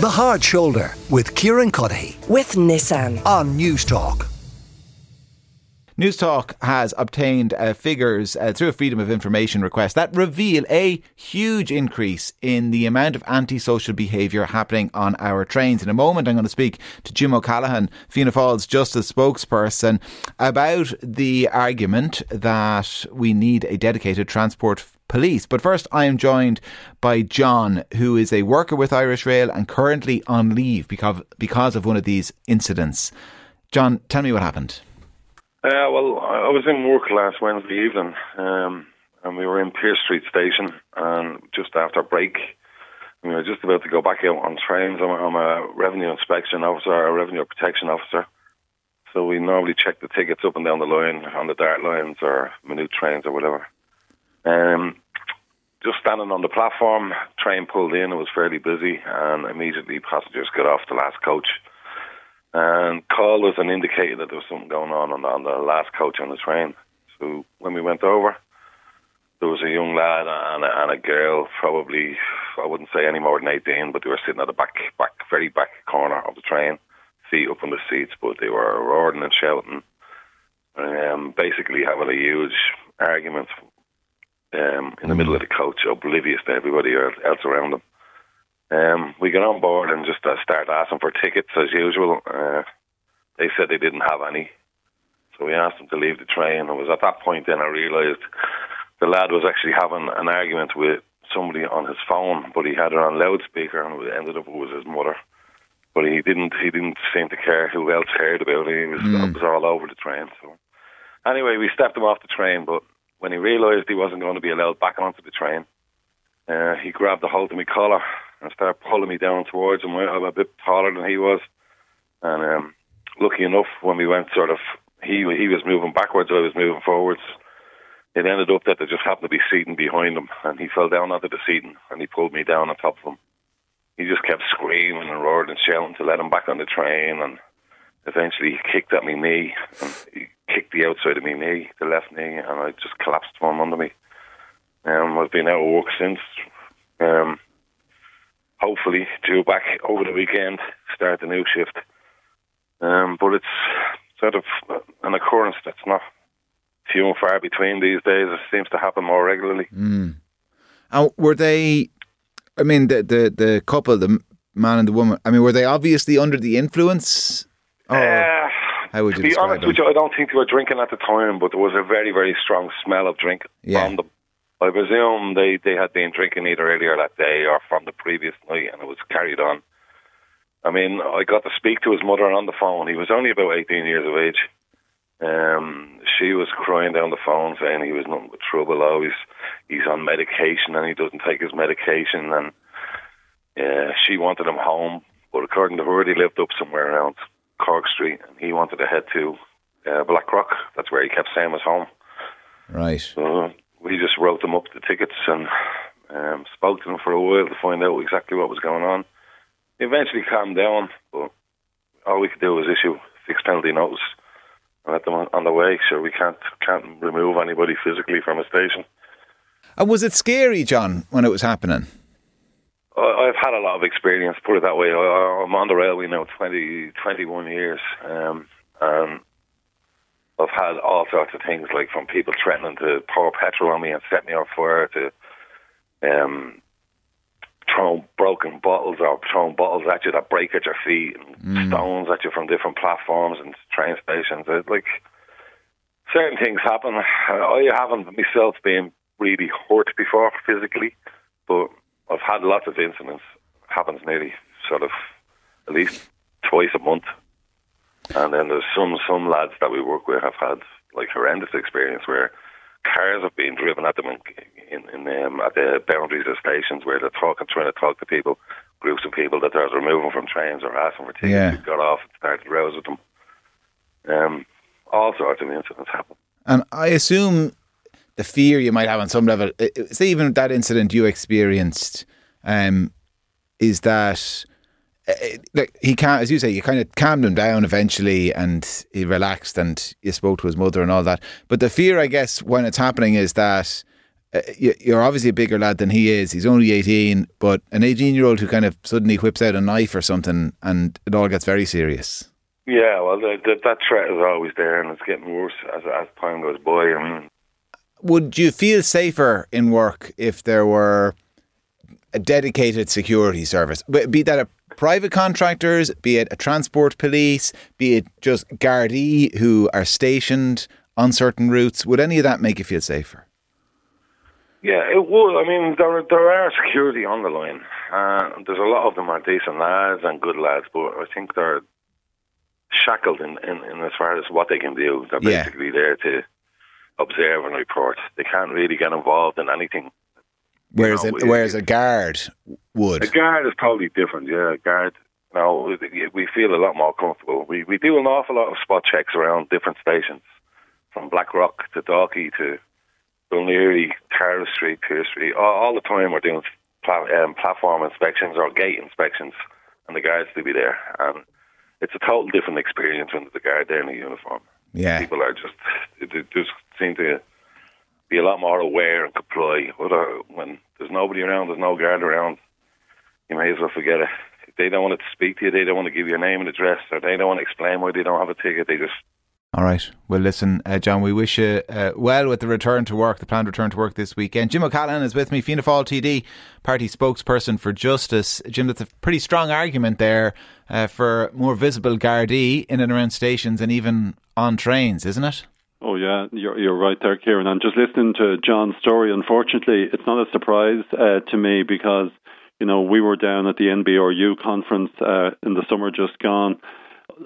The Hard Shoulder with Kieran Cuddihy with Nissan. on Newstalk. News Talk has obtained uh, figures uh, through a Freedom of Information request that reveal a huge increase in the amount of antisocial behaviour happening on our trains. In a moment, I'm going to speak to Jim O'Callaghan, Fianna Fáil's Justice spokesperson, about the argument that we need a dedicated transport police. But first, I am joined by John, who is a worker with Irish Rail and currently on leave because, because of one of these incidents. John, tell me what happened. Uh, well, I was in work last Wednesday evening, um, and we were in Pearse Street Station, and just after break, we were just about to go back out on trains. I'm I'm a revenue inspection officer, a revenue protection officer, so we normally check the tickets up and down the line on the dart lines or minute trains or whatever. Um, just standing on the platform, train pulled in. It was fairly busy, and immediately passengers got off the last coach and called us and indicated that there was something going on on the, on the last coach on the train. So when we went over, there was a young lad and a, and a girl, probably I wouldn't say any more than eighteen, but they were sitting at the back, back, very back corner of the train, feet up on the seats, but they were roaring and shouting, um, basically having a huge argument um, in the middle of the coach, oblivious to everybody else around them. Um, we got on board and just uh, started asking for tickets as usual. Uh, they said they didn't have any, so we asked them to leave the train. It was at that point then I realised the lad was actually having an argument with somebody on his phone, but he had it on loudspeaker, and it ended up it was his mother. But he didn't. He didn't seem to care who else heard about it. He was, it was all over the train. So anyway, we stepped him off the train, but when he realised he wasn't going to be allowed back onto the train, uh, he grabbed a hold of my collar and started pulling me down towards him. I'm a bit taller than he was, and um, lucky enough, when we went sort of, he he was moving backwards, I was moving forwards. It ended up that there just happened to be seating behind him, and he fell down onto the seating, and he pulled me down on top of him. He just kept screaming and roaring and shouting to let him back on the train, and eventually he kicked at my knee, and he kicked the outside of my knee, the left knee, and I just collapsed from under me. Um, I've been out of work since. Um, hopefully due back over the weekend, start the new shift. Um, but it's sort of an occurrence that's not few and far between these days. It seems to happen more regularly. And were they? I mean, the the the couple, the man and the woman. I mean, were they obviously under the influence? Or Uh, how would to be honest them? with you, I don't think they were drinking at the time, but there was a very, very strong smell of drink Yeah. from them. I presume they, they had been drinking either earlier that day or from the previous night, and it was carried on. I mean, I got to speak to his mother on the phone. He was only about 18 years of age. Um, she was crying down the phone saying he was nothing but trouble. Always, he's on medication and he doesn't take his medication. And uh, she wanted him home, but according to her, he lived up somewhere around Cork Street, and he wanted to head to uh, Blackrock. That's where he kept saying was home. Right. So we just wrote them up the tickets and um, spoke to them for a while to find out exactly what was going on. He eventually calmed down, but all we could do was issue fixed penalty notice and let them on, on the way. Sure, we can't can't remove anybody physically from a station. And was it scary, John, when it was happening? I've had a lot of experience, put it that way. I'm on the railway now 20, 21 years, um, and I've had all sorts of things, like from people threatening to pour petrol on me and set me on fire to um, throwing broken bottles or throwing bottles at you that break at your feet and stones at you from different platforms and train stations. It, like certain things happen. I haven't myself been really hurt before physically, but I've had lots of incidents. Happens nearly sort of at least twice a month. And then there's some some lads that we work with have had like horrendous experience where cars have been driven at them in, in, in um, at the boundaries of stations where they're talking, trying to talk to people, groups of people that they're removing from trains or asking for tickets. Yeah. Got off and started rows with them. Um, all sorts of incidents happen. And I assume the fear you might have on some level, say even that incident you experienced, um, is that uh, like he can't, as you say, you kind of calmed him down eventually, and he relaxed, and you spoke to his mother and all that. But the fear, I guess, when it's happening, is that uh, you're obviously a bigger lad than he is. He's only 18, but an 18 year old who kind of suddenly whips out a knife or something and it all gets very serious. Yeah, well, the, the, that threat is always there and it's getting worse as, as time goes by. I mean, would you feel safer in work if there were a dedicated security service? Be that a private contractors, be it a transport police, be it just Gardaí who are stationed on certain routes, would any of that make you feel safer? Yeah, it would. I mean, there there are security on the line. Uh, there's a lot of them are decent lads and good lads, but I think they're shackled in, in, in as far as what they can do. They're Yeah. basically there to observe and report. They can't really get involved in anything. Whereas, know, a, whereas a guard would. A guard is totally different. Yeah, a guard. No, we feel a lot more comfortable. We we do an awful lot of spot checks around different stations, from Blackrock to Dalkey to Dún Laoghaire, Tara Street, Pearse Street. All, all the time we're doing pla- um, platform inspections or gate inspections, and the guards to be there. And it's a total different experience when the guard there in a uniform. Yeah. People are just they just seem to be a lot more aware and comply. Whether when there's nobody around, there's no guard around, you may as well forget it. If they don't want to speak to you, they don't want to give you a name and address, or they don't want to explain why they don't have a ticket. They just All right. Well, listen, uh, John, we wish you uh, well with the return to work, the planned return to work this weekend. Jim O'Callaghan is with me, Fianna Fáil TD, party spokesperson for Justice. Jim, that's a pretty strong argument there uh, for more visible Gardaí in and around stations and even on trains, isn't it? Oh yeah, you're you're right there, Kieran. And just listening to John's story, unfortunately, it's not a surprise uh, to me because you know we were down at the NBRU conference uh, in the summer just gone.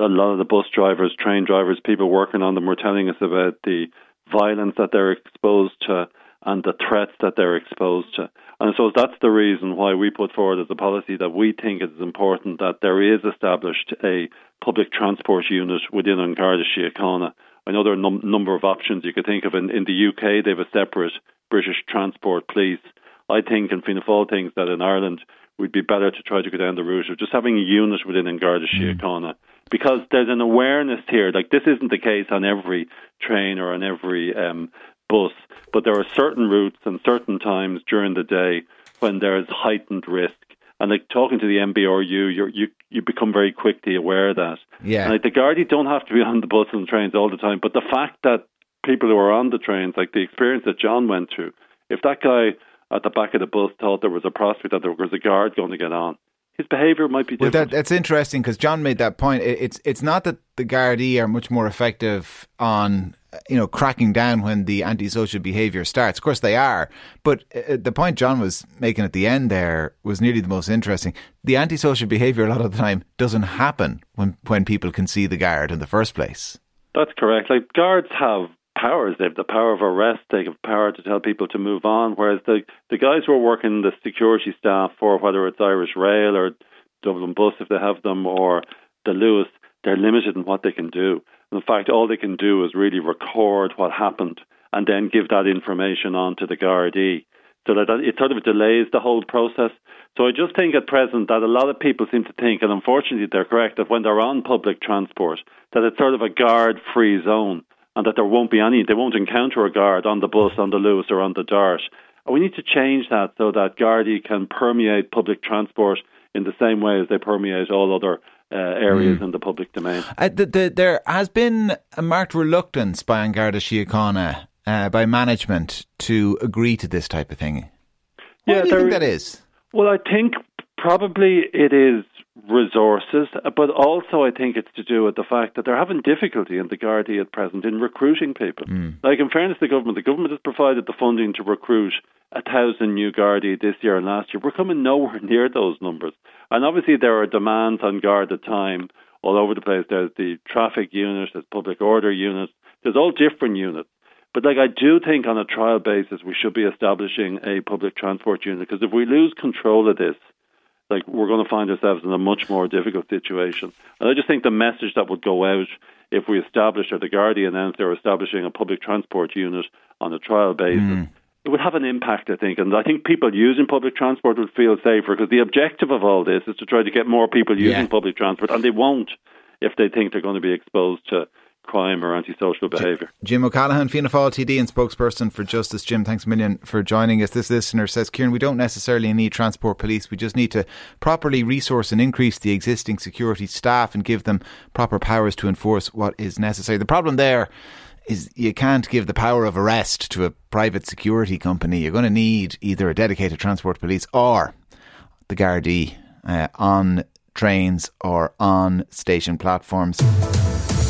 A lot of the bus drivers, train drivers, people working on them were telling us about the violence that they're exposed to and the threats that they're exposed to. And so that's the reason why we put forward as a policy that we think it is important that there is established a public transport unit within An Garda Síochána. I know there are a num- number of options you could think of. In, in the UK, they have a separate British Transport Police. I think, and Fianna Fáil thinks that in Ireland, we'd be better to try to go down the route of just having a unit within An Garda mm. Síochána. Because there's an awareness here, like this isn't the case on every train or on every um, bus, but there are certain routes and certain times during the day when there's heightened risk. And like talking to the NBRU, you're, you you become very quickly aware of that. Yeah. And like the Gardaí don't have to be on the bus and trains all the time, but the fact that people who are on the trains, like the experience that John went through, if that guy at the back of the bus thought there was a prospect that there was a guard going to get on, his behaviour might be Well, different. that, that's interesting because John made that point. It, it's it's not that the Gardaí are much more effective on uh, you know cracking down when the antisocial behaviour starts. Of course, they are. But uh, the point John was making at the end there was nearly the most interesting. The antisocial behaviour a lot of the time doesn't happen when when people can see the guard in the first place. That's correct. Like guards have powers. They have the power of arrest. They have power to tell people to move on. Whereas the the guys who are working the security staff for whether it's Irish Rail or Dublin Bus if they have them or the Luas, they're limited in what they can do. In fact, all they can do is really record what happened and then give that information on to the Gardaí. So that it sort of delays the whole process. So I just think at present that a lot of people seem to think, and unfortunately they're correct, that when they're on public transport, that it's sort of a guard-free zone, and that there won't be any, they won't encounter a guard on the bus, on the Luas, or on the Dart. And we need to change that so that Gardaí can permeate public transport in the same way as they permeate all other uh, areas in the public domain. Uh, the, the, there has been a marked reluctance by An Garda Síochána, uh, by management to agree to this type of thing. Why Yeah, do you think that is? Well, I think probably it is resources, but also I think it's to do with the fact that they're having difficulty in the Gardaí at present in recruiting people. Mm. Like, in fairness to the government, the government has provided the funding to recruit a thousand new Gardaí this year and last year. We're coming nowhere near those numbers. And obviously, there are demands on guard at time all over the place. There's the traffic unit, there's public order units, there's all different units. But like I do think on a trial basis we should be establishing a public transport unit because if we lose control of this, like we're going to find ourselves in a much more difficult situation. And I just think the message that would go out if we establish or the Guardian announced they're establishing a public transport unit on a trial basis, hmm. it would have an impact, I think. And I think people using public transport would feel safer because the objective of all this is to try to get more people using Yeah. public transport, and they won't if they think they're going to be exposed to crime or antisocial behaviour. Jim O'Callaghan, Fianna Fáil TD and spokesperson for Justice. Jim, thanks a million for joining us. This listener says, Kieran, we don't necessarily need transport police. We just need to properly resource and increase the existing security staff and give them proper powers to enforce what is necessary. The problem there is you can't give the power of arrest to a private security company. You're going to need either a dedicated transport police or the Gardaí uh, on trains or on station platforms.